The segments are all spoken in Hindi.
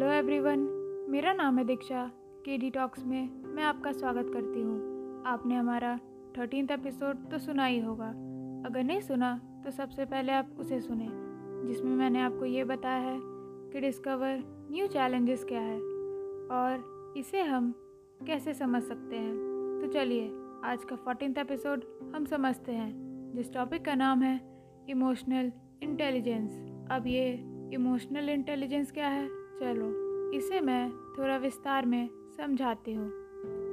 हेलो एवरीवन, मेरा नाम है दीक्षा। के डी टॉक्स में मैं आपका स्वागत करती हूँ। आपने हमारा थर्टीन एपिसोड तो सुना ही होगा। अगर नहीं सुना तो सबसे पहले आप उसे सुने, जिसमें मैंने आपको ये बताया है कि डिस्कवर न्यू चैलेंजेस क्या है और इसे हम कैसे समझ सकते हैं। तो चलिए, आज का फोर्टीन एपिसोड हम समझते हैं, जिस टॉपिक का नाम है इमोशनल इंटेलिजेंस अब ये इमोशनल इंटेलिजेंस क्या है? चलो, इसे मैं थोड़ा विस्तार में समझाती हूँ।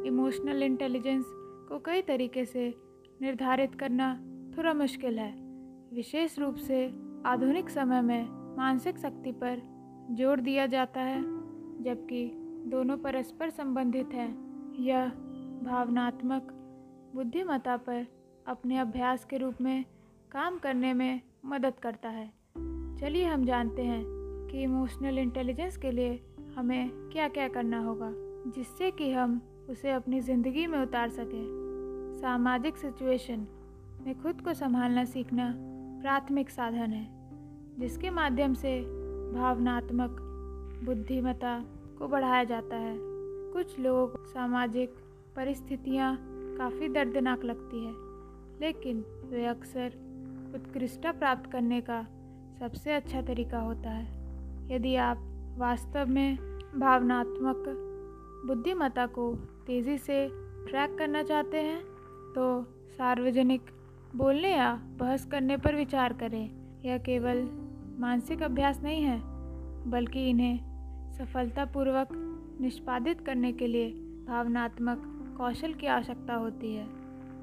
इमोशनल इंटेलिजेंस को कई तरीके से निर्धारित करना थोड़ा मुश्किल है। विशेष रूप से आधुनिक समय में मानसिक शक्ति पर ज़ोर दिया जाता है, जबकि दोनों परस्पर संबंधित हैं। यह भावनात्मक बुद्धिमत्ता पर अपने अभ्यास के रूप में काम करने में मदद करता है। चलिए हम जानते हैं कि इमोशनल इंटेलिजेंस के लिए हमें क्या क्या करना होगा, जिससे कि हम उसे अपनी ज़िंदगी में उतार सकें। सामाजिक सिचुएशन में खुद को संभालना सीखना प्राथमिक साधन है, जिसके माध्यम से भावनात्मक बुद्धिमता को बढ़ाया जाता है। कुछ लोगों सामाजिक परिस्थितियाँ काफ़ी दर्दनाक लगती है, लेकिन वे अक्सर उत्कृष्टता प्राप्त करने का सबसे अच्छा तरीका होता है। यदि आप वास्तव में भावनात्मक बुद्धिमत्ता को तेज़ी से ट्रैक करना चाहते हैं तो सार्वजनिक बोलने या बहस करने पर विचार करें। यह केवल मानसिक अभ्यास नहीं है, बल्कि इन्हें सफलतापूर्वक निष्पादित करने के लिए भावनात्मक कौशल की आवश्यकता होती है।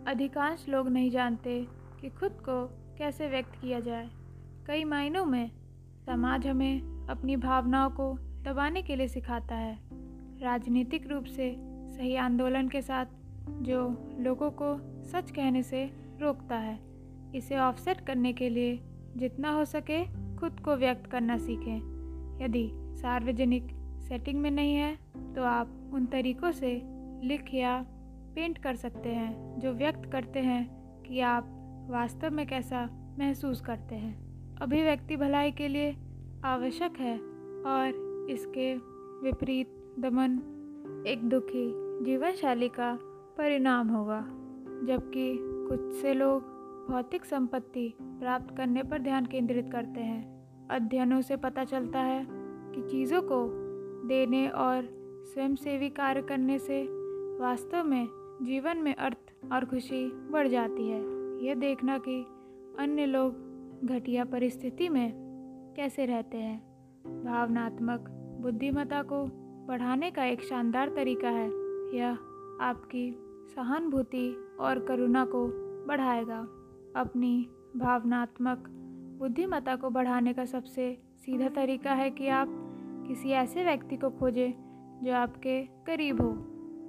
अधिकांश लोग नहीं जानते कि खुद को कैसे व्यक्त किया जाए। कई मायनों में समाज हमें अपनी भावनाओं को दबाने के लिए सिखाता है। राजनीतिक रूप से सही आंदोलन के साथ जो लोगों को सच कहने से रोकता है, इसे ऑफसेट करने के लिए जितना हो सके खुद को व्यक्त करना सीखें। यदि सार्वजनिक सेटिंग में नहीं है तो आप उन तरीकों से लिख या पेंट कर सकते हैं, जो व्यक्त करते हैं कि आप वास्तव में कैसा महसूस करते हैं। अभिव्यक्ति भलाई के लिए आवश्यक है और इसके विपरीत दमन एक दुखी जीवन शैली का परिणाम होगा, जबकि कुछ से लोग भौतिक संपत्ति प्राप्त करने पर ध्यान केंद्रित करते हैं। अध्ययनों से पता चलता है कि चीज़ों को देने और स्वयंसेवी कार्य करने से वास्तव में जीवन में अर्थ और खुशी बढ़ जाती है। यह देखना कि अन्य लोग घटिया परिस्थिति में कैसे रहते हैं? भावनात्मक बुद्धिमत्ता को बढ़ाने का एक शानदार तरीका है। यह आपकी सहानुभूति और करुणा को बढ़ाएगा। अपनी भावनात्मक बुद्धिमत्ता को बढ़ाने का सबसे सीधा तरीका है कि आप किसी ऐसे व्यक्ति को खोजें जो आपके करीब हो,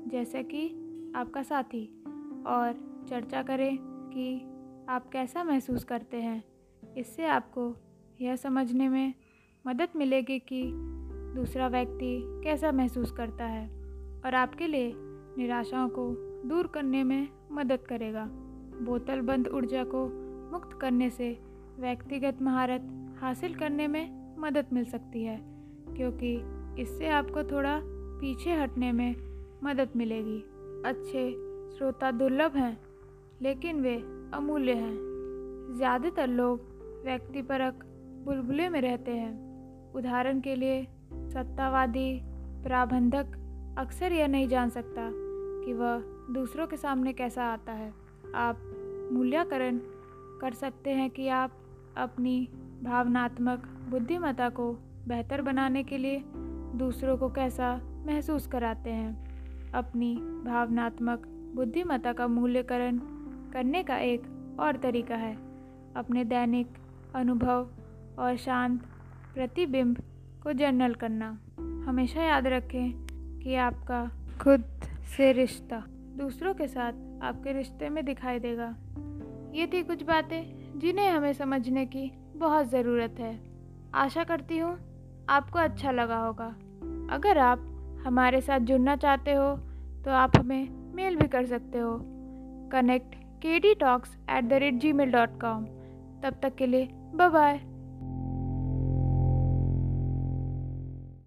जैसे कि आपका साथी। और चर्चा करें कि आप कैसा महसूस करते हैं। इससे आपको यह समझने में मदद मिलेगी कि दूसरा व्यक्ति कैसा महसूस करता है और आपके लिए निराशाओं को दूर करने में मदद करेगा। बोतल बंद ऊर्जा को मुक्त करने से व्यक्तिगत महारत हासिल करने में मदद मिल सकती है, क्योंकि इससे आपको थोड़ा पीछे हटने में मदद मिलेगी। अच्छे श्रोता दुर्लभ हैं, लेकिन वे अमूल्य हैं। ज़्यादातर लोग व्यक्तिपरक बुलबुले में रहते हैं। उदाहरण के लिए, सत्तावादी प्रबंधक अक्सर यह नहीं जान सकता कि वह दूसरों के सामने कैसा आता है। आप मूल्यांकन कर सकते हैं कि आप अपनी भावनात्मक बुद्धिमत्ता को बेहतर बनाने के लिए दूसरों को कैसा महसूस कराते हैं। अपनी भावनात्मक बुद्धिमत्ता का मूल्यांकन करने का एक और तरीका है। अपने दैनिक अनुभव और शांत प्रतिबिंब को जर्नल करना। हमेशा याद रखें कि आपका खुद से रिश्ता दूसरों के साथ आपके रिश्ते में दिखाई देगा। ये थी कुछ बातें जिन्हें हमें समझने की बहुत ज़रूरत है। आशा करती हूँ आपको अच्छा लगा होगा। अगर आप हमारे साथ जुड़ना चाहते हो तो आप हमें मेल भी कर सकते हो। Connect K D talks at the rate Gmail dot com तब तक के लिए बाय